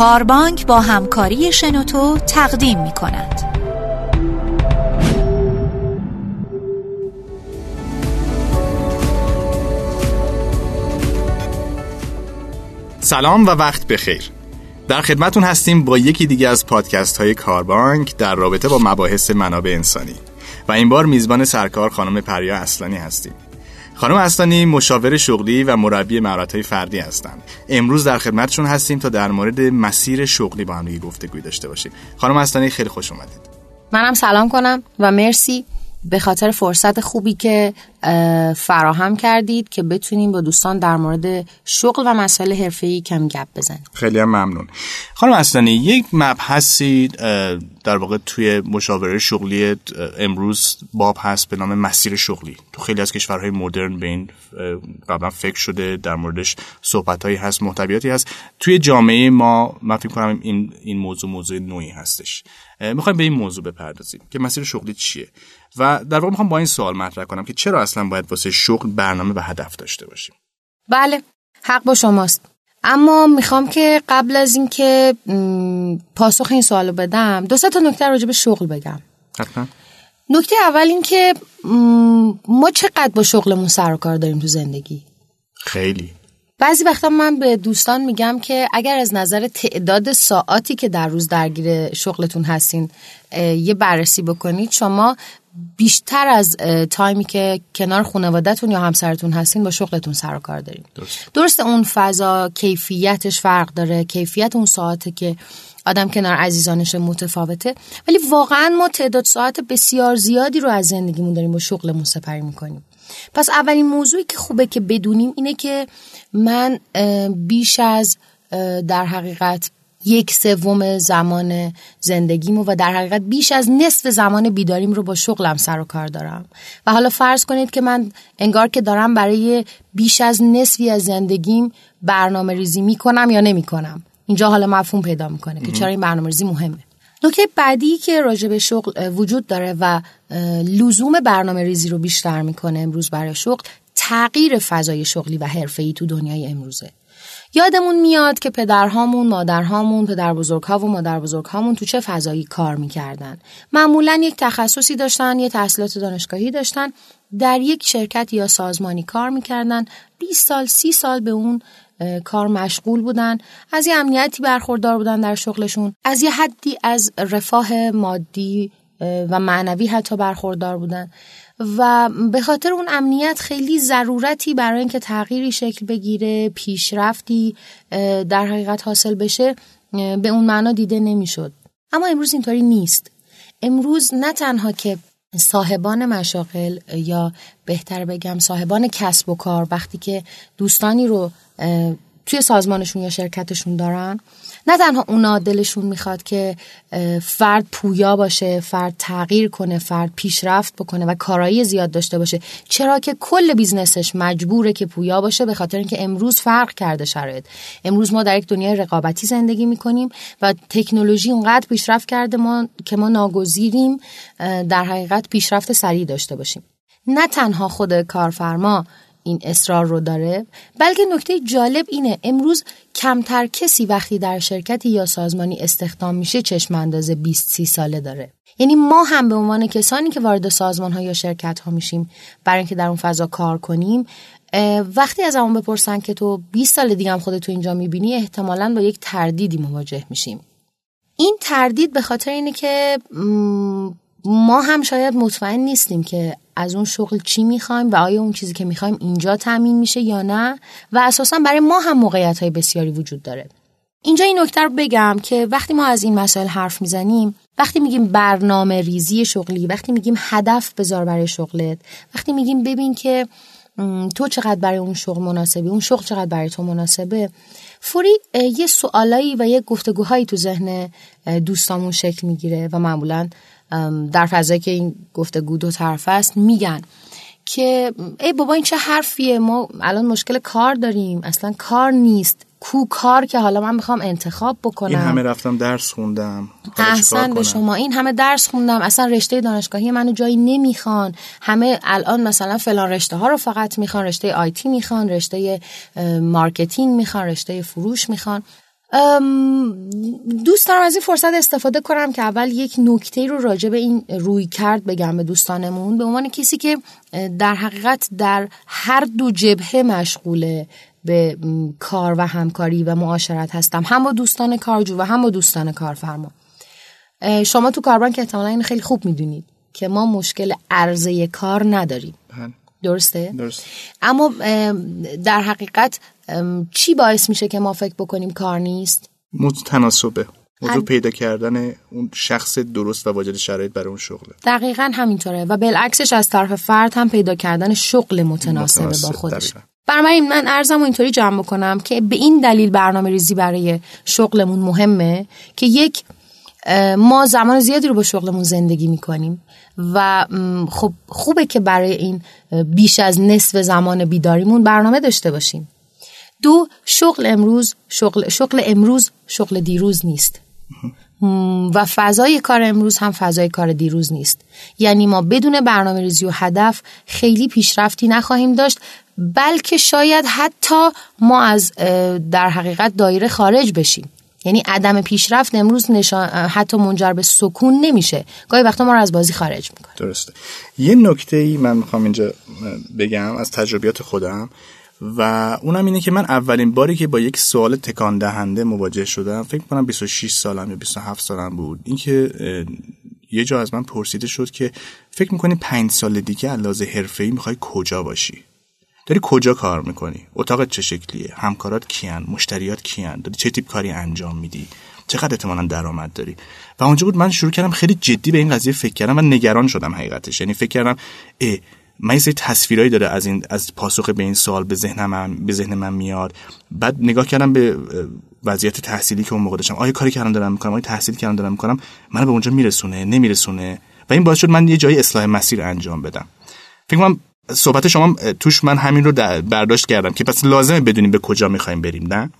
کاربانک با همکاری شنوتو تقدیم می کند. سلام و وقت بخیر. در خدمتون هستیم با یکی دیگه از پادکست های کاربانک در رابطه با مباحث منابع انسانی. و این بار میزبان سرکار خانم پریا اصلانی هستیم. خانم اصلانی مشاور شغلی و مربی های فردی هستند. امروز در خدمتشون هستیم تا در مورد مسیر شغلی با هم گفتگوی داشته باشیم. خانم اصلانی خیلی خوش اومدید. منم سلام کنم و مرسی به خاطر فرصت خوبی که فراهم کردید که بتونیم با دوستان در مورد شغل و مسائل حرفه‌ای کم گپ بزنیم. خیلی هم ممنون. خانم اصلانی یک مبحثی در واقع توی مشاوره شغلی امروز باب هست به نام مسیر شغلی. تو خیلی از کشورهای مدرن به این قبلا فکر شده در موردش صحبتهایی هست محتویاتی هست. توی جامعه ما من فکر کنم این این موضوع موضوع نوعی هستش. می‌خوایم به این موضوع بپردازیم که مسیر شغلی چیه؟ و در واقع می‌خوام با این سوال مطرح کنم که چرا اصلا باید واسه شغل برنامه و هدف داشته باشیم. بله حق با شماست. اما می‌خوام که قبل از اینکه پاسخ این سوالو بدم دو تا نکته راجع به شغل بگم. حتما. نکته اول این که ما چقدر با شغلمون سر و کار داریم تو زندگی؟ خیلی. بعضی وقتا من به دوستان میگم که اگر از نظر تعداد ساعاتی که در روز درگیر شغلتون هستین یه بررسی بکنید شما بیشتر از تایمی که کنار خانوادهتون یا همسرتون هستین با شغلتون سر و کار دارین درست. درست اون فضا کیفیتش فرق داره کیفیت اون ساعته که آدم کنار عزیزانش متفاوته ولی واقعا ما تعداد ساعت بسیار زیادی رو از زندگیمون داریم با شغلمون سپری می‌کنیم پس اولین موضوعی که خوبه که بدونیم اینه که من بیش از در حقیقت یک سوم زمان زندگیمو و در حقیقت بیش از نصف زمان بیداریم رو با شغلم سر و کار دارم. و حالا فرض کنید که من انگار که دارم برای بیش از نصفی از زندگیم برنامه ریزی می‌کنم یا نمی‌کنم. اینجا حالا مفهوم پیدا می‌کنه که چرا این برنامه ریزی مهمه. نکته بعدی که راجع به شغل وجود داره و لزوم برنامه ریزی رو بیشتر می‌کنه امروز برای شغل تغییر فضای شغلی و حرفه‌ای تو دنیای امروزه یادمون میاد که پدرهامون، مادرهامون، پدر بزرگها و مادر بزرگهامون تو چه فضایی کار می‌کردن. معمولا یک تخصصی داشتن، یه تحصیلات دانشگاهی داشتن، در یک شرکت یا سازمانی کار می‌کردن، 20 سال، 30 سال به اون کار مشغول بودن. از یه امنیتی برخوردار بودن در شغلشون. از یه حدی از رفاه مادی و معنوی حتی برخوردار بودن. و به خاطر اون امنیت خیلی ضرورتی برای اینکه تغییری شکل بگیره پیشرفتی در حقیقت حاصل بشه به اون معنا دیده نمی‌شد. اما امروز اینطوری نیست. امروز نه تنها که صاحبان مشاغل یا بهتر بگم صاحبان کسب و کار وقتی که دوستانی رو توی سازمانشون یا شرکتشون دارن. نه تنها اونا دلشون می‌خواد که فرد پویا باشه فرد تغییر کنه فرد پیشرفت بکنه و کارایی زیاد داشته باشه. چرا که کل بیزنسش مجبوره که پویا باشه به خاطر اینکه امروز فرق کرده شرایط. امروز ما در یک دنیای رقابتی زندگی می‌کنیم و تکنولوژی اونقدر پیشرفت کرده ما که ما ناگزیریم در حقیقت پیشرفت سریع داشته باشیم. نه تنها خود کارفرما این اصرار رو داره. بلکه نکته جالب اینه امروز کمتر کسی وقتی در شرکتی یا سازمانی استخدام میشه چشم انداز 20 30 ساله داره. یعنی ما هم به عنوان کسانی که وارد سازمان ها یا شرکت ها میشیم برای اینکه در اون فضا کار کنیم وقتی از همون بپرسن که تو 20 سال دیگه هم خودتو اینجا می‌بینی احتمالا با یک تردیدی مواجه میشیم. این تردید به خاطر اینه که ما هم شاید مطمئن نیستیم که از اون شغل چی می‌خوایم و آیا اون چیزی که می‌خوایم اینجا تامین میشه یا نه و اساسا برای ما هم موقعیت های بسیاری وجود داره. اینجا این نکته رو بگم که وقتی ما از این مسائل حرف می‌زنیم وقتی میگیم برنامه ریزی شغلی وقتی میگیم هدف بذار برای شغلت وقتی میگیم ببین که تو چقدر برای اون شغل مناسبی اون شغل چقدر برای تو مناسبه فوری یه سوالایی و یه گفتگوهایی تو ذهن دوستامون شکل می‌گیره و معمولا در فضایی که این گفتگو دو طرف است میگن که ای بابا این چه حرفیه؟ ما الان مشکل کار داریم. اصلا کار نیست. کو کار که حالا من می‌خوام انتخاب بکنم. این همه رفتم درس خوندم. احسن به شما. این همه درس خوندم. اصلا رشته دانشگاهی منو جایی نمی‌خوان. همه الان مثلا فلان رشته ها رو فقط می‌خوان. رشته آیتی می‌خوان. رشته marketing می‌خوان. رشته فروش می‌خوان. دوست دارم از این فرصت استفاده کنم که اول یک نکته رو راجع به این رویکرد بگم به دوستانمون. به عنوان کسی که در حقیقت در هر دو جبهه مشغوله به کار و همکاری و معاشرت هستم. هم با دوستان کارجو و هم با دوستان کارفرما. شما تو کاربانک احتمالا این خیلی خوب می‌دونید که ما مشکل عرضه کار نداریم. بله. درسته؟ درست اما در حقیقت چی باعث میشه که ما فکر بکنیم کار نیست؟ تناسبه موضوع پیدا کردن اون شخص درست و واجد شرایط برای اون شغله. دقیقا همینطوره و بالعکسش از طرف فرد هم پیدا کردن شغل متناسب, با خودش. برای من ارزم و اینطوری جمع بکنم که به این دلیل برنامه ریزی برای شغلمون مهمه که یک ما زمان زیادی رو با شغلمون زندگی می‌کنیم و خب خوبه که برای این بیش از نصف زمان بیداریمون برنامه داشته باشیم. دو شغل امروز شغل, شغل امروز شغل دیروز نیست. و فضای کار امروز هم فضای کار دیروز نیست. یعنی ما بدون برنامه ریزی و هدف خیلی پیشرفتی نخواهیم داشت بلکه شاید حتی ما از در حقیقت دایره خارج بشیم. یعنی عدم پیشرفت امروز نشان حتی منجر به سکون نمیشه. گاهی وقتا ما رو از بازی خارج می‌کنه. درسته. یه نکته ای من می‌خوام اینجا بگم از تجربیات خودم و اونم اینه که من اولین باری که با یک سوال تکان دهنده مواجه شدم فکر کنم 26 سالم یا 27 سالم بود. اینکه یه جا از من پرسیده شد که فکر می‌کنی پنج سال دیگه علاوه حرفه‌ای می‌خوای کجا باشی؟ داری کجا کار می‌کنی؟ اتاقت چه شکلیه؟ همکارات کیان؟ مشتریات کیان؟ داری چه تیپ کاری انجام میدی؟ چقدر احتمالا درآمد داری؟ و اونجا بود من شروع کردم خیلی جدی به این قضیه فکر کردم و نگران شدم حقیقتش. یعنی فکر کردم اه من یه تصویرایی داره از این از پاسخ به این سوال به ذهن من به ذهن من میاد. بعد نگاه کردم به وضعیت تحصیلی که اون موقع داشتم. آیا کاری کردم دارم می‌کنم آیا تحصیل کردم دارم می‌کنم منو به اونجا میرسونه نمیرسونه؟ و این باعث شد من یه جایی اصلاح مسیر انجام بدم. فکر کنم صحبت شما توش من همین رو برداشت کردم که پس لازمه بدونیم به کجا می‌خوایم بریم نه؟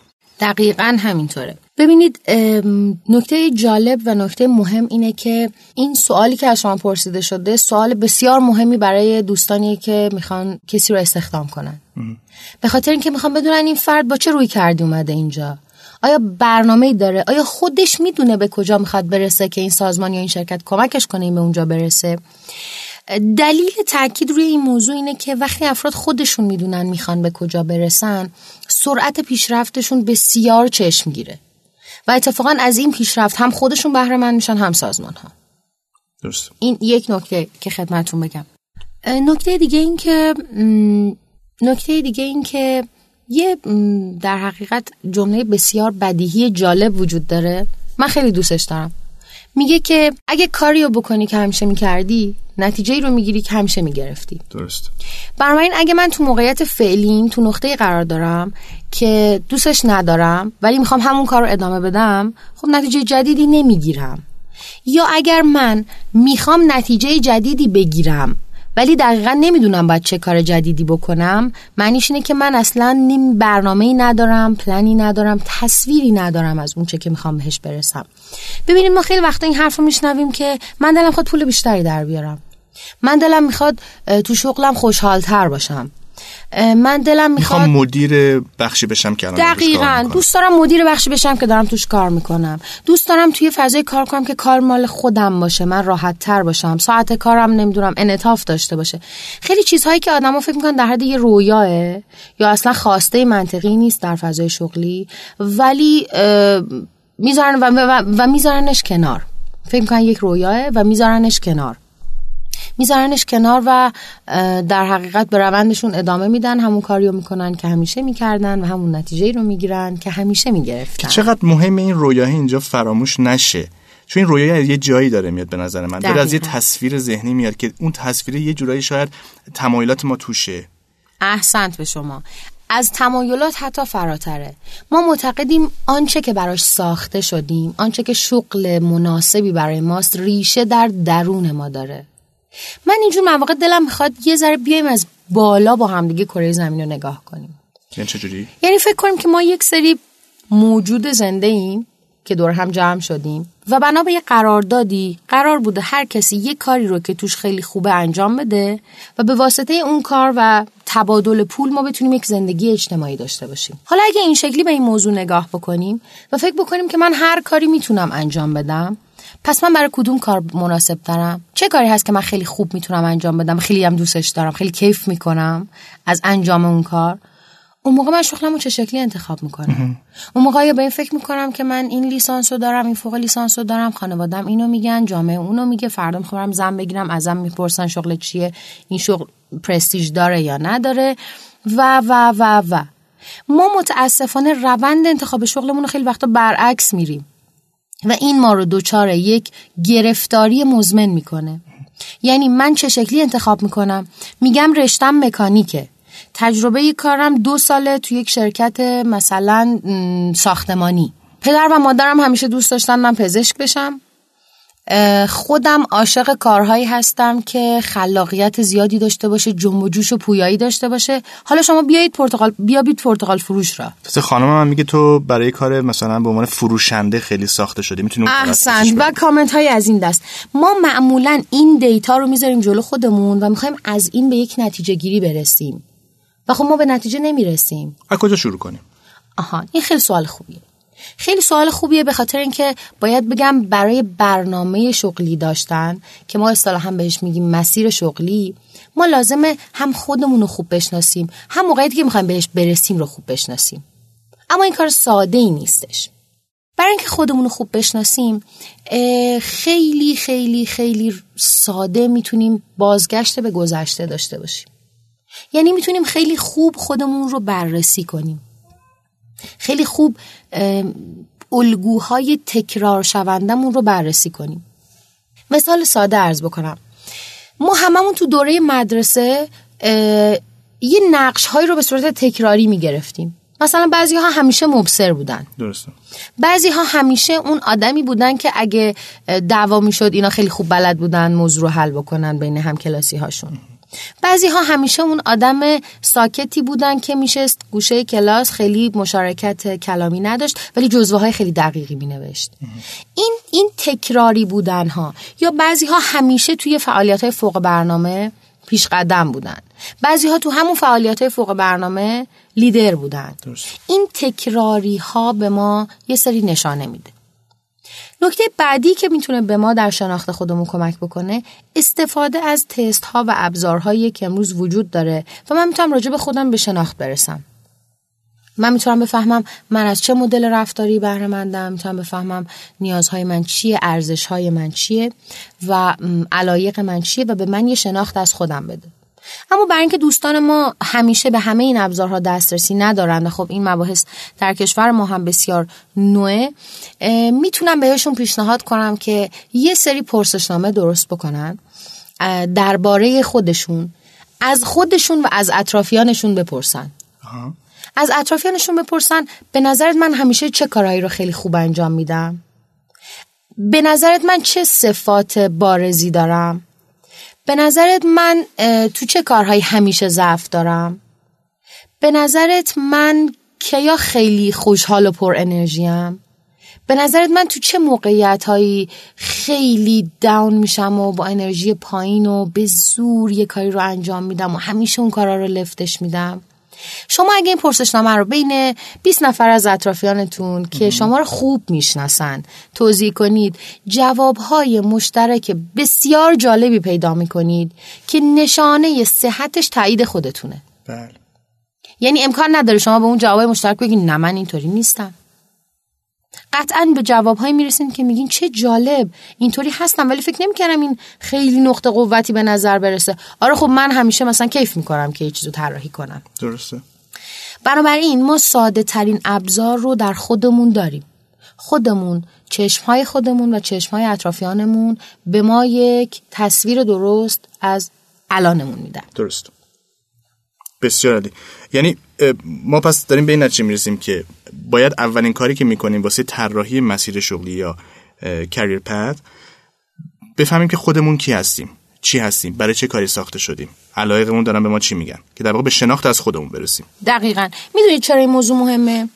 دقیقا همینطوره. ببینید نکته جالب و نکته مهم اینه که این سوالی که از شما پرسیده شده سوال بسیار مهمی برای دوستانی که می‌خوان کسی رو استخدام کنن. به خاطر اینکه می‌خوان بدونن این فرد با چه روی کردی اومده اینجا. آیا برنامه داره؟ آیا خودش می‌دونه به کجا می‌خواد برسه که این سازمان یا این شرکت کمکش کنه این به اونجا برسه؟ دلیل تاکید روی این موضوع اینه که وقتی افراد خودشون می‌دونن می‌خوان به کجا برسن سرعت پیشرفتشون بسیار چشم گیره. و اتفاقا از این پیشرفت هم خودشون بهره مند میشن هم سازمان ها درست. این یک نکته که خدمتون بگم. نکته دیگه این که نکته دیگه این که یه در حقیقت جمله بسیار بدیهی جالب وجود داره. من خیلی دوستش دارم. میگه که اگه کاری رو بکنی که همیشه می‌کردی نتیجه ای رو می‌گیری که همیشه می‌گرفتی. درست. بنابراین اگه من تو موقعیت فعلیم تو نقطه قرار دارم که دوستش ندارم ولی می‌خوام همون کار رو ادامه بدم خب نتیجه جدیدی نمی‌گیرم. یا اگر من می‌خوام نتیجه جدیدی بگیرم ولی دقیقا نمی‌دونم باید چه کار جدیدی بکنم. معنیش اینه که من اصلا نیم برنامه ندارم پلنی ندارم تصویری ندارم از اون چه که می‌خوام بهش برسم. ببینید ما خیلی وقتا این حرف رو میشنویم که من دلم خود پول بیشتری در بیارم. من دلم می‌خواد تو شغلم خوشحالتر باشم. من دلم می‌خواد مدیر بخشی بشم که دقیقا. دوست دارم مدیر بخشی بشم که دارم توش کار می‌کنم. دوست دارم توی فضای کار کنم که کار مال خودم باشه. من راحت تر باشم. ساعت کارم نمی‌دونم انعطاف داشته باشه. خیلی چیزهایی که آدما فکر می‌کنن در حد یه رویاه یا اصلا خواسته منطقی نیست در فضای شغلی ولی می‌ذارن و, و, و میذارنش کنار. فکر می‌کنن یک رویاه و میذارنش کنار. میذارنش کنار و در حقیقت به روندشون ادامه میدن. همون کاریو می‌کنن که همیشه می‌کردن و همون نتیجه رو می‌گیرن که همیشه می‌گرفتن. چقدر مهم این رویاه اینجا فراموش نشه. چون این رویاه یه جایی داره میاد به نظر من. داره از یه تصویر ذهنی میاد که اون تصویر یه جورایی شاید تمایلات ما توشه. احسنت به شما. از تمایلات حتی فراتره. ما معتقدیم آنچه که براش ساخته شدیم آنچه که شغل مناسبی برای ماست ریشه در درون ما داره. من اینجور مواقع دلم می‌خواد یه ذره بیایم از بالا با همدیگه کره زمین رو نگاه کنیم یعنی چجوری؟ یعنی فکر کنیم که ما یک سری موجود زنده ایم که دور هم جمع شدیم و بنا به یه قراردادی قرار بوده هر کسی یه کاری رو که توش خیلی خوبه انجام بده و به واسطه اون کار و تبادل پول ما بتونیم یک زندگی اجتماعی داشته باشیم حالا اگه این شکلی به این موضوع نگاه بکنیم و فکر بکنیم که من هر کاری می‌تونم انجام بدم پس من برای کدوم کار مناسب دارم؟ چه کاری هست که من خیلی خوب می‌تونم انجام بدم؟ خیلی هم دوستش دارم خیلی کیف می‌کنم از انجام اون کار. اون موقع من شغلمو چه شکلی انتخاب می‌کنم؟ اون موقع یا به این فکر می‌کنم که من این لیسانس رو دارم این فوق لیسانس رو دارم خانوادم اینو میگن جامعه اونو میگه فردا می‌خوام زن بگیرم ازم می‌پرسن شغل چیه این شغل پرستیژ داره یا نداره. و و و و. ما متاسفانه روند انتخاب شغلمون رو خیلی وقتا برعکس میریم. و این ما رو دوچار یک گرفتاری مزمن می‌کنه. یعنی من چه شکلی انتخاب می‌کنم؟ میگم رشتم مکانیکه. تجربه کارم دو ساله تو یک شرکت مثلا ساختمانی. پدر و مادرم همیشه دوست داشتن من پزشک بشم. خودم عاشق کارهایی هستم که خلاقیت زیادی داشته باشه جنب و جوش و پویایی داشته باشه. حالا شما بیایید پرتغال بیابید پرتغال فروش را. تازه خانم من میگه تو برای کار مثلا به عنوان فروشنده خیلی ساخته شدی می‌تونی احسن و کامنت های از این دست. ما معمولا این دیتا رو می‌ذاریم جلو خودمون و می‌خوایم از این به یک نتیجه گیری برسیم. و خب ما به نتیجه نمی‌رسیم. از کجا شروع کنیم؟ آها این خیلی سوال خوبیه. خیلی سوال خوبیه به خاطر اینکه باید بگم برای برنامه شغلی داشتن که ما اصطلاحا بهش میگیم مسیر شغلی ما لازمه هم خودمون رو خوب بشناسیم هم موقعیتی که می‌خوایم بهش برسیم رو خوب بشناسیم. اما این کار ساده ای نیستش. برای اینکه خودمون رو خوب بشناسیم خیلی خیلی خیلی ساده می‌تونیم بازگشت به گذشته داشته باشیم. یعنی می‌تونیم خیلی خوب خودمون رو بررسی کنیم. خیلی خوب الگوهای تکرار شوندمون رو بررسی کنیم. مثال ساده ارز بکنم. ما هممون تو دوره مدرسه یه نقش هایی رو به صورت تکراری می‌گرفتیم. مثلا بعضی ها همیشه مبصر بودن. درسته. بعضی ها همیشه اون آدمی بودن که اگه دعوا می‌شد اینا خیلی خوب بلد بودن موضوع رو حل بکنن بین هم کلاسی هاشون بعضی ها همیشه اون آدم ساکتی بودن که میشست. گوشه کلاس خیلی مشارکت کلامی نداشت ولی جزوه های خیلی دقیقی می نوشت این این تکراری بودن ها یا بعضی ها همیشه توی فعالیت های فوق برنامه پیش قدم بودن. بعضی ها تو همون فعالیت های فوق برنامه لیدر بودن. این تکراری ها به ما یه سری نشانه میده. نکته بعدی که می‌تونه به ما در شناخت خودمون کمک بکنه استفاده از تست ها و ابزارهایی که امروز وجود داره و من می‌تونم راجع به خودم به شناخت برسم. من می‌تونم بفهمم من از چه مدل رفتاری بهره مندم می‌تونم بفهمم نیازهای من چیه ارزشهای من چیه و علایق من چیه و به من یه شناخت از خودم بده. اما برای اینکه دوستان ما همیشه به همه این ابزارها دسترسی ندارند خب این مباحث در کشور ما هم بسیار نوعه می‌تونم بهشون پیشنهاد کنم که یه سری پرسشنامه درست بکنن درباره خودشون از خودشون و از اطرافیانشون بپرسن. از اطرافیانشون بپرسن به نظرت من همیشه چه کارهایی رو خیلی خوب انجام میدم؟ به نظرت من چه صفات بارزی دارم؟ به نظرت من تو چه کارهایی همیشه ضعف دارم؟ به نظرت من کیا خیلی خوشحال و پر انرژیم؟ به نظرت من تو چه موقعیت هایی خیلی داون میشم و با انرژی پایین و به زور یه کاری رو انجام میدم و همیشه اون کارا رو لفتش میدم شما اگه این پرسشنامه رو بین 20 نفر از اطرافیانتون که شما رو خوب می‌شناسن توضیح کنید جوابهای مشترک بسیار جالبی پیدا می‌کنید که نشانه صحتش تایید خودتونه. بله. یعنی امکان نداره شما به اون جواب مشترک بگید نه من اینطوری نیستم. قطعا به جوابهایی می‌رسین که میگین چه جالب. اینطوری هستم ولی فکر نمی‌کردم این خیلی نقطه قوتی به نظر برسه. آره خب من همیشه مثلا کیف می‌کنم که یه چیزو طراحی کنم. درسته. بنابراین ما ساده ترین ابزار رو در خودمون داریم. خودمون چشم های خودمون و چشم های اطرافیانمون به ما یک تصویر درست از الانمون میدن. درست. بسیار عالی. یعنی ما پس داریم به این نتیجه می‌رسیم که باید اولین کاری که می‌کنیم واسه طراحی مسیر شغلی یا کریر پد بفهمیم که خودمون کی هستیم چی هستیم برای چه کاری ساخته شدیم. علایقمون دارن به ما چی میگن؟ که در واقع به شناخت از خودمون برسیم. دقیقا. می‌دونید چرا این موضوع مهمه؟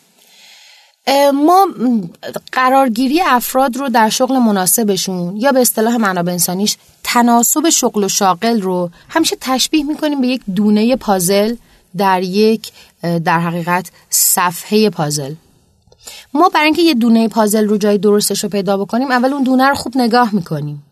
ما قرارگیری افراد رو در شغل مناسبشون یا به اصطلاح منابع انسانیش تناسب شغل و شاغل رو همیشه تشبیه می‌کنیم به یک دونه پازل در یک در حقیقت صفحه پازل. ما برای اینکه یه دونه پازل رو جای درستش رو پیدا بکنیم اول اون دونه رو خوب نگاه می‌کنیم.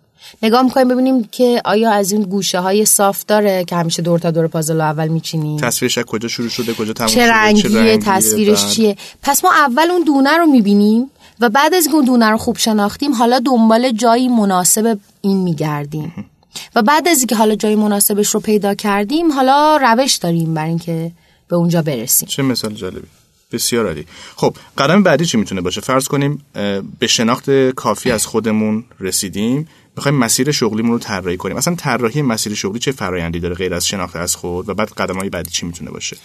نگاه می‌کنیم ببینیم که آیا از این گوشه های صاف داره که همیشه دور تا دور پازل رو اول میچینیم؟ تصویرش کجا شروع شده کجا تموم چه رنگیه تصویرش بله. چیه؟ پس ما اول اون دونه رو می‌بینیم و بعد از اون دونه رو خوب شناختیم حالا دنبال جایی مناسب این میگردیم. و بعد از اینکه حالا جای مناسبش رو پیدا کردیم حالا روش داریم برای اینکه به اونجا برسیم. چه مثال جالبی. بسیار عالی. خب قدم بعدی چی می‌تونه باشه؟ فرض کنیم به شناخت کافی از خودمون رسیدیم. می‌خوایم مسیر شغلیمون رو طراحی کنیم. اصلا طراحی مسیر شغلی چه فرایندی داره غیر از شناخت از خود؟ و بعد قدم های بعدی چی می‌تونه باشه؟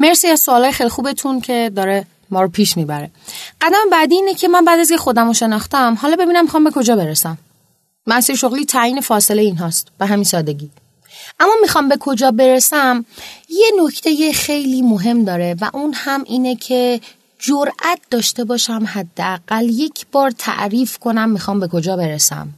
مرسی از سوالای خیلی خوبتون که داره ما رو پیش می‌بره. قدم بعدی اینه که من بعد از که خودم رو شناختم حالا ببینم می‌خوام به کجا برسم. مسیر شغلی تعیین فاصله این هاست به همین سادگی. اما می‌خوام به کجا برسم یه نکته خیلی مهم داره و اون هم اینه که جرأت داشته باشم حداقل یک بار تعریف کنم می‌خوام به کجا برسم.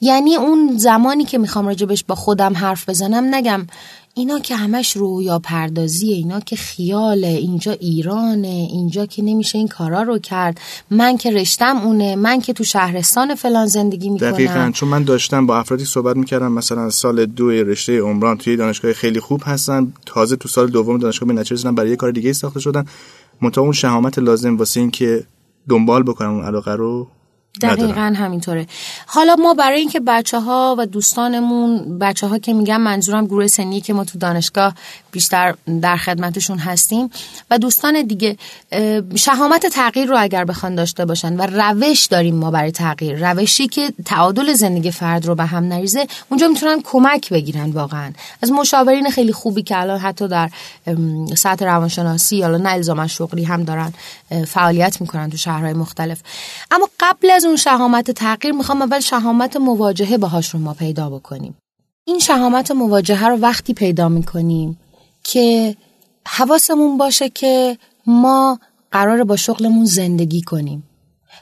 یعنی اون زمانی که می‌خوام راجبش با خودم حرف بزنم نگم. اینا که همش رویا پردازیه اینا که خیاله اینجا ایرانه اینجا که نمیشه این کارا رو کرد. من که رشتم اونه من که تو شهرستان فلان زندگی می‌کنم. دقیقا. چون من داشتم با افرادی صحبت می‌کردم مثلا سال دو رشته عمران توی دانشگاه خیلی خوب هستن. تازه تو سال دوم دانشگاه به نتیجه برای یه کار دیگه ساخته شدن. منتها اون شهامت لازم واسه این که دنبال بکنم اون علاقه رو دقیقا همینطوره. حالا ما برای اینکه بچه ها و دوستانمون بچه ها که میگم منظورم گروه سنی که ما تو دانشگاه بیشتر در خدمتشون هستیم و دوستان دیگه شهامت تغییر رو اگر بخوان داشته باشن و روش داریم ما برای تغییر روشی که تعادل زندگی فرد رو به هم نریزه اونجا می‌تونن کمک بگیرن واقعا. از مشاورین خیلی خوبی که الان حتی در سطح روانشناسی یا نه الزاما شغلی هم دارن فعالیت می‌کنن تو شهرهای مختلف. اما قبل از اون شهامت تغییر می‌خوام اول شهامت مواجهه باهاش رو ما پیدا بکنیم. این شهامت مواجهه رو وقتی پیدا می‌کنیم که حواسمون باشه که ما قرار با شغلمون زندگی کنیم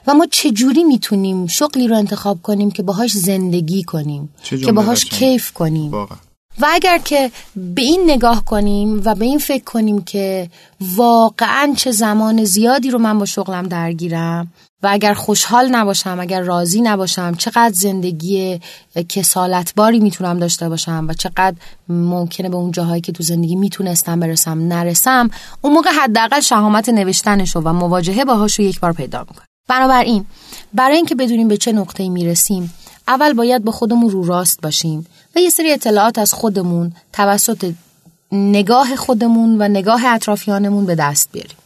و ما چجوری می‌تونیم شغلی رو انتخاب کنیم که باهاش زندگی کنیم که باهاش کیف کنیم. و اگر که به این نگاه کنیم و به این فکر کنیم که واقعا چه زمان زیادی رو من با شغلم درگیرم و اگر خوشحال نباشم اگر راضی نباشم چقدر زندگی کسالتباری می‌تونم داشته باشم و چقدر ممکنه به اون جاهایی که تو زندگی می‌تونستم برسم نرسم اون موقع حداقل شهامت نوشتنشو و مواجهه باهاش رو یک بار پیدا می‌کنم. بنابراین برای اینکه بدونیم به چه نقطه‌ای می‌رسیم اول باید با خودمون رو راست باشیم و یه سری اطلاعات از خودمون توسط نگاه خودمون و نگاه اطرافیانمون به دست بیاریم.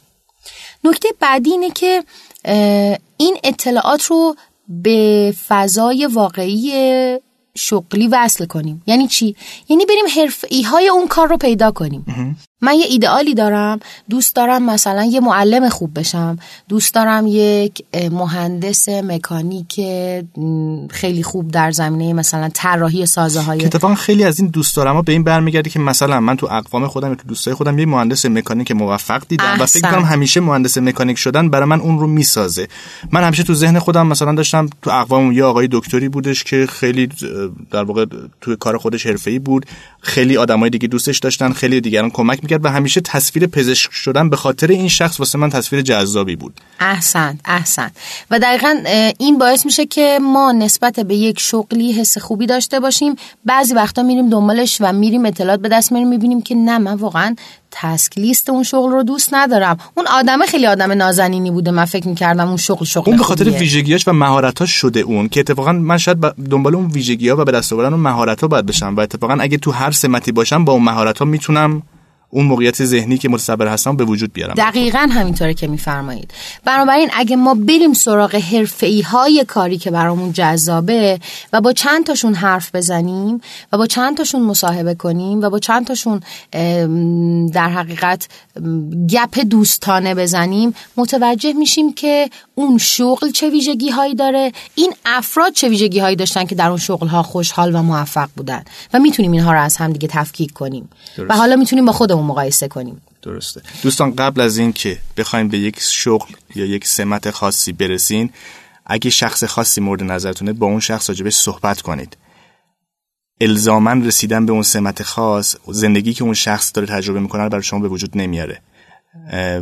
نکته بعدی اینه که این اطلاعات رو به فضای واقعی شغلی وصل کنیم. یعنی چی؟ یعنی بریم حرفی های اون کار رو پیدا کنیم. من یه ایدئالی دارم دوست دارم مثلا یه معلم خوب بشم دوست دارم یک مهندس مکانیک خیلی خوب در زمینه مثلا طراحی سازه های اتفاقا خیلی از این دوست دارم به این برمیگرده که مثلا من تو اقوام خودم تو دوستای خودم یه مهندس مکانیک موفق دیدم و فکر کنم همیشه مهندس مکانیک شدن برای من اون رو می‌سازه. من همیشه تو ذهن خودم مثلا داشتم تو اقوام یه آقای دکتری بودش که خیلی در واقع تو کار خودش حرفه‌ای بود. خیلی آدمای دیگه دوستش داشتن خیلی دیگران کمک می‌کرد و همیشه تصویر پزشک شدن به خاطر این شخص واسه من تصویر جذابی بود. احسن احسن. و دقیقا این باعث میشه که ما نسبت به یک شغلی حس خوبی داشته باشیم. بعضی وقتا میریم دنبالش و میریم اطلاعات به دست میریم می‌بینیم که نه من واقعا تسک لیست اون شغل رو دوست ندارم. اون آدم خیلی آدم نازنینی بوده من فکر می‌کردم اون شغل شغل اون به خاطر ویژگیاش و مهارتاش شده اون که اتفاقا من شاید دنبال اون ویژگی ها و به دست آوردن اون مهارت ها باید بشم. و اتفاقا اگه تو هر سمتی باشم با اون مهارت ها می‌تونم اون موقعیت ذهنی که متصبر هستم به وجود بیارم. دقیقا همینطوره که میفرمایید. بنابراین اگه ما بریم سراغ حرفه‌ای های کاری که برامون جذابه و با چند تاشون حرف بزنیم و با چند تاشون مصاحبه کنیم و با چند تاشون در حقیقت گپ دوستانه بزنیم متوجه میشیم که اون شغل چه ویژگی هایی داره این افراد چه ویژگی هایی داشتن که در اون شغل ها خوشحال و موفق بودن و می‌تونیم اینها رو از هم دیگه تفکیک کنیم. و حالا می‌تونیم با خودمون مقایسه کنیم. درسته. دوستان قبل از این که بخوایم به یک شغل یا یک سمت خاصی برسین اگه شخص خاصی مورد نظرتونه با اون شخص راجبش صحبت کنید. الزامن رسیدن به اون سمت خاص زندگی که اون شخص داره تجربه می‌کنه برای شما به وجود نمیاره.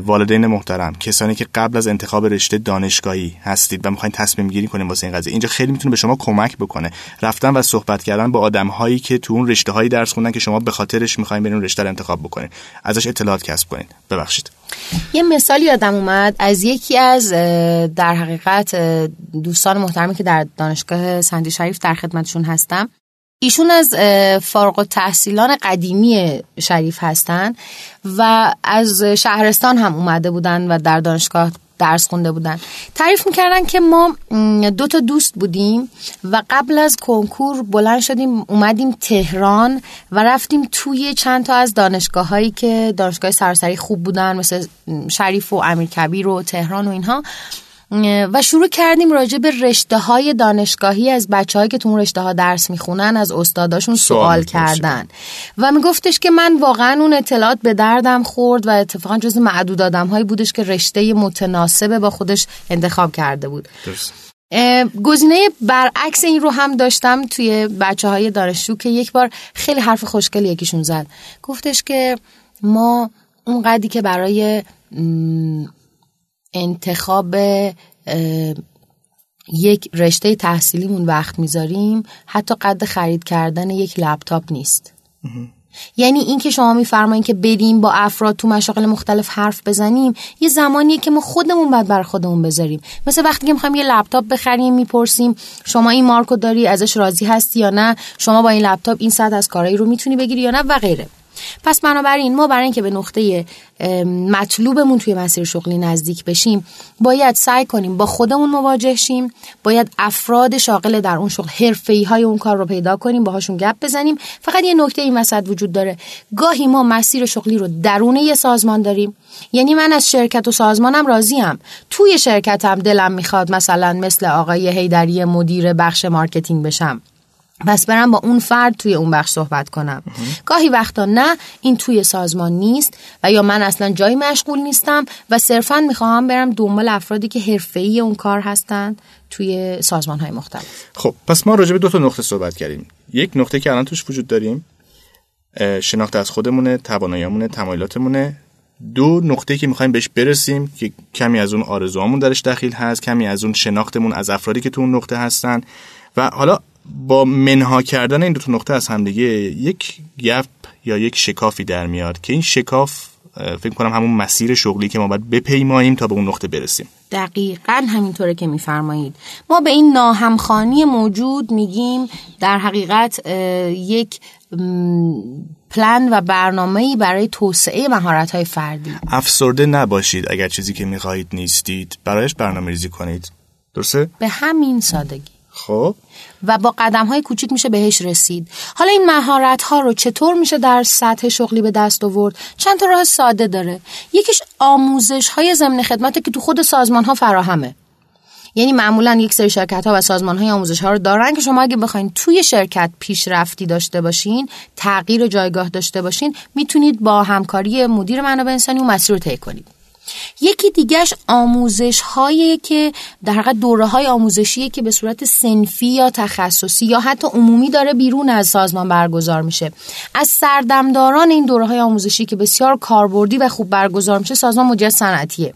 والدین محترم کسانی که قبل از انتخاب رشته دانشگاهی هستید و می‌خواین تصمیم گیری کنیم واسه این قضیه اینجا خیلی می‌تونه به شما کمک بکنه. رفتن و صحبت کردن با آدم هایی که تو اون رشته هایی درس خوندن که شما به خاطرش می‌خواین برین رشته رو انتخاب بکنید ازش اطلاعات کسب کنید ببخشید. یه مثالی یادم اومد از یکی از در حقیقت دوستان محترمی که در دانشگاه سندی شریف در خدمتشون هستم. ایشون از فارغ و تحصیلان قدیمی شریف هستن و از شهرستان هم اومده بودن و در دانشگاه درس خونده بودن. تعریف می‌کردن که ما دو تا دوست بودیم و قبل از کنکور بلند شدیم اومدیم تهران و رفتیم توی چند تا از دانشگاه هایی که دانشگاه سراسری خوب بودن مثل شریف و امیر کبیر و تهران و اینها. و شروع کردیم راجع به رشته های دانشگاهی از بچه که تو اون رشته ها درس می‌خونن از استاداشون سوال, کردن. و میگفتش که من واقعا اون اطلاعات به دردم خورد و اتفاقا جز معدود آدم هایی بودش که رشته متناسب با خودش انتخاب کرده بود. گزینه برعکس این رو هم داشتم توی بچه های دانشجو که یک بار خیلی حرف خوشگلی یکیشون زد. گفتش که ما اون قدی که برای انتخاب یک رشته تحصیلیمون وقت می‌ذاریم. حتی قد خرید کردن یک لپتاپ نیست. یعنی این که شما میفرمایید که بریم با افراد تو مشاغل مختلف حرف بزنیم یه زمانیه که ما خودمون باید بر خودمون بذاریم. مثل وقتی که می‌خوایم یه لپتاپ بخریم می‌پرسیم شما این مارکو داری ازش راضی هستی یا نه؟ شما با این لپتاپ این ساعت از کارایی رو می‌تونی بگیری یا نه؟ و غیره. پس بنابراین ما برای اینکه به نقطه مطلوبمون توی مسیر شغلی نزدیک بشیم باید سعی کنیم با خودمون مواجه شیم باید افراد شاغل در اون شغل حرفه‌ای های اون کار رو پیدا کنیم باهاشون گپ بزنیم. فقط یه نکته این وسط وجود داره. گاهی ما مسیر شغلی رو درونه یه سازمان داریم. یعنی من از شرکت و سازمانم راضیم. توی شرکتم دلم می‌خواد مثلا مثل آقای حیدری مدیر بخش marketing بشم. پس برم با اون فرد توی اون بخش صحبت کنم. گاهی وقتا نه این توی سازمان نیست و یا من اصلا جایی مشغول نیستم و صرفا می‌خواهم برم دنبال افرادی که حرفه‌ای اون کار هستند توی سازمان های مختلف. خب پس ما راجع به دو تا نقطه صحبت کردیم. یک نقطه که الان توش وجود داریم شناخت از خودمونه تواناییمونه تمایلاتمونه. دو نقطه که می‌خوایم بهش برسیم که کمی از اون آرزوامون درش دخیل هست کمی از اون شناختمون از افرادی که تو اون نقطه هستن. و حالا با منها کردن این دو تا نقطه از همدیگه یک گپ یا یک شکافی در میاد که این شکاف فکر کنم همون مسیر شغلی که ما باید بپیماییم تا به اون نقطه برسیم. دقیقا همینطوره که میفرمایید. ما به این ناهمخانی موجود میگیم در حقیقت یک پلن و برنامه‌ای برای توسعه مهارت‌های فردی. افسرده نباشید اگر چیزی که می‌خواهید نیستید برایش برنامه ریزی کنید. درسته؟ به همین سادگی. خب. و با قدم های کوچیک میشه بهش رسید. حالا این مهارت ها رو چطور میشه در سطح شغلی به دست آورد؟ چند تا راه ساده داره. یکیش آموزش های ضمن خدمت که تو خود سازمان ها فراهمه. یعنی معمولا یک سری شرکت ها و سازمان های آموزش ها رو دارن که شما اگه بخواین توی شرکت پیشرفتی داشته باشین تغییر جایگاه داشته باشین می‌تونید با همکاری مدیر منابع انسانی و مسیر رو طی کنید. یکی دیگهش آموزش هایی که در حقیقت دوره های آموزشی که به صورت سنفی یا تخصصی یا حتی عمومی داره بیرون از سازمان برگزار میشه. از سردمداران این دوره های آموزشی که بسیار کاربردی و خوب برگزار میشه سازمان مدیریت صنعتیه.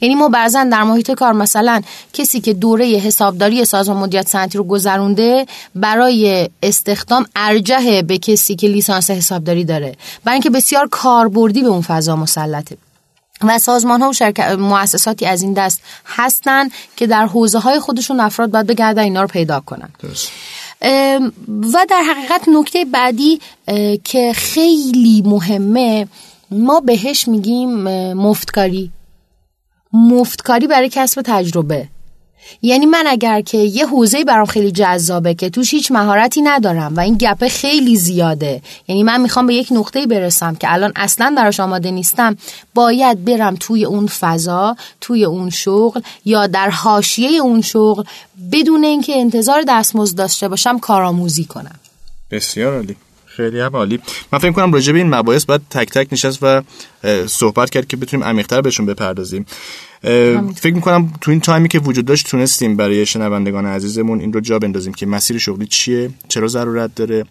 یعنی ما بعضا در محیط کار مثلا کسی که دوره حسابداری سازمان مدیریت صنعتی رو گذرونده برای استخدام ارجه به کسی که لیسانس حسابداری داره. برای اینکه بسیار کاربردی به اون فضا مسلطه. و سازمان ها و شرکت مؤسساتی از این دست هستن که در حوزه های خودشون افراد باید بگردن اینا رو پیدا کنن. و در حقیقت نکته بعدی که خیلی مهمه ما بهش میگیم مفتکاری. مفتکاری برای کسب تجربه. یعنی من اگر که یه حوزه برام خیلی جذابه که توش هیچ مهارتی ندارم و این گپه خیلی زیاده یعنی من می‌خوام به یک نقطه برسم که الان اصلا براش آماده نیستم باید برم توی اون فضا توی اون شغل یا در حاشیه اون شغل بدون اینکه انتظار دستمزد داشته باشم کارآموزی کنم. بسیار عالی. خیلی هم عالی. من فکر کنم راجع به این مباحث باید تک تک نشست و صحبت کرد که بتونیم عمیق‌تر بهشون بپردازیم. فکر می‌کنم تو این تایمی که وجود داشت تونستیم برای شنوندگان عزیزمون این رو جا بندازیم که مسیر شغلی چیه چرا ضرورت داره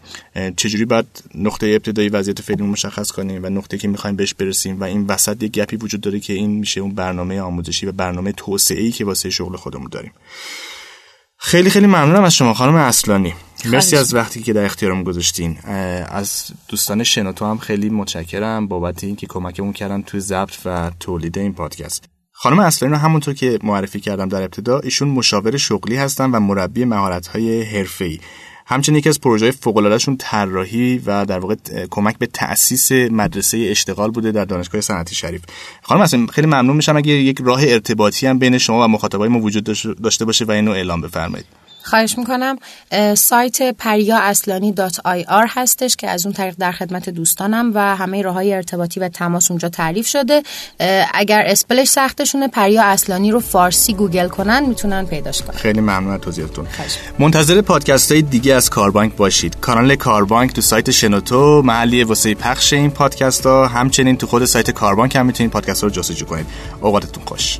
چجوری باید نقطه ابتدایی وضعیت فعلی مشخص کنیم و نقطه که می‌خوایم بهش برسیم و این وسط یه گپی وجود داره که این میشه اون برنامه آموزشی و برنامه توسعه‌ای که واسه شغل خودمون داریم. خیلی خیلی ممنونم از شما خانم اصلانی. مرسی از وقتی که در اختیارم گذاشتین. از دوستان شنوتو هم خیلی متشکرم بابت اینکه کمکمون کردن توی ضبط و تولید این پادکست. خانم اصلانی رو همونطور که معرفی کردم در ابتدا ایشون مشاور شغلی هستن و مربی مهارت‌های حرفه‌ای. همچنین یکی از پروژه فوق‌العاده‌شون طراحی و در واقع کمک به تأسیس مدرسه اشتغال بوده در دانشگاه صنعتی شریف. خانم اصلا خیلی ممنون میشم اگه یک راه ارتباطی هم بین شما و مخاطبای ما وجود داشته باشه و اینو اعلام بفرمایید. خواهش می‌کنم سایت پریا اصلانی dot ir هستش که از اون طریق در خدمت دوستانم و همه راه های ارتباطی و تماس اونجا تعریف شده. اگر spell ش سختشونه پریا اصلانی رو فارسی گوگل کنن می‌تونن پیداش کنن. خیلی ممنون از توضیحتون. منتظر پادکست های دیگه از کاربانک باشید. کانال کاربانک تو سایت شنوتو محلیه واسه پخش این پادکست ها همچنین تو خود سایت کاربانک هم می‌تونید پادکست رو جستجو کنید. اوقاتتون خوش.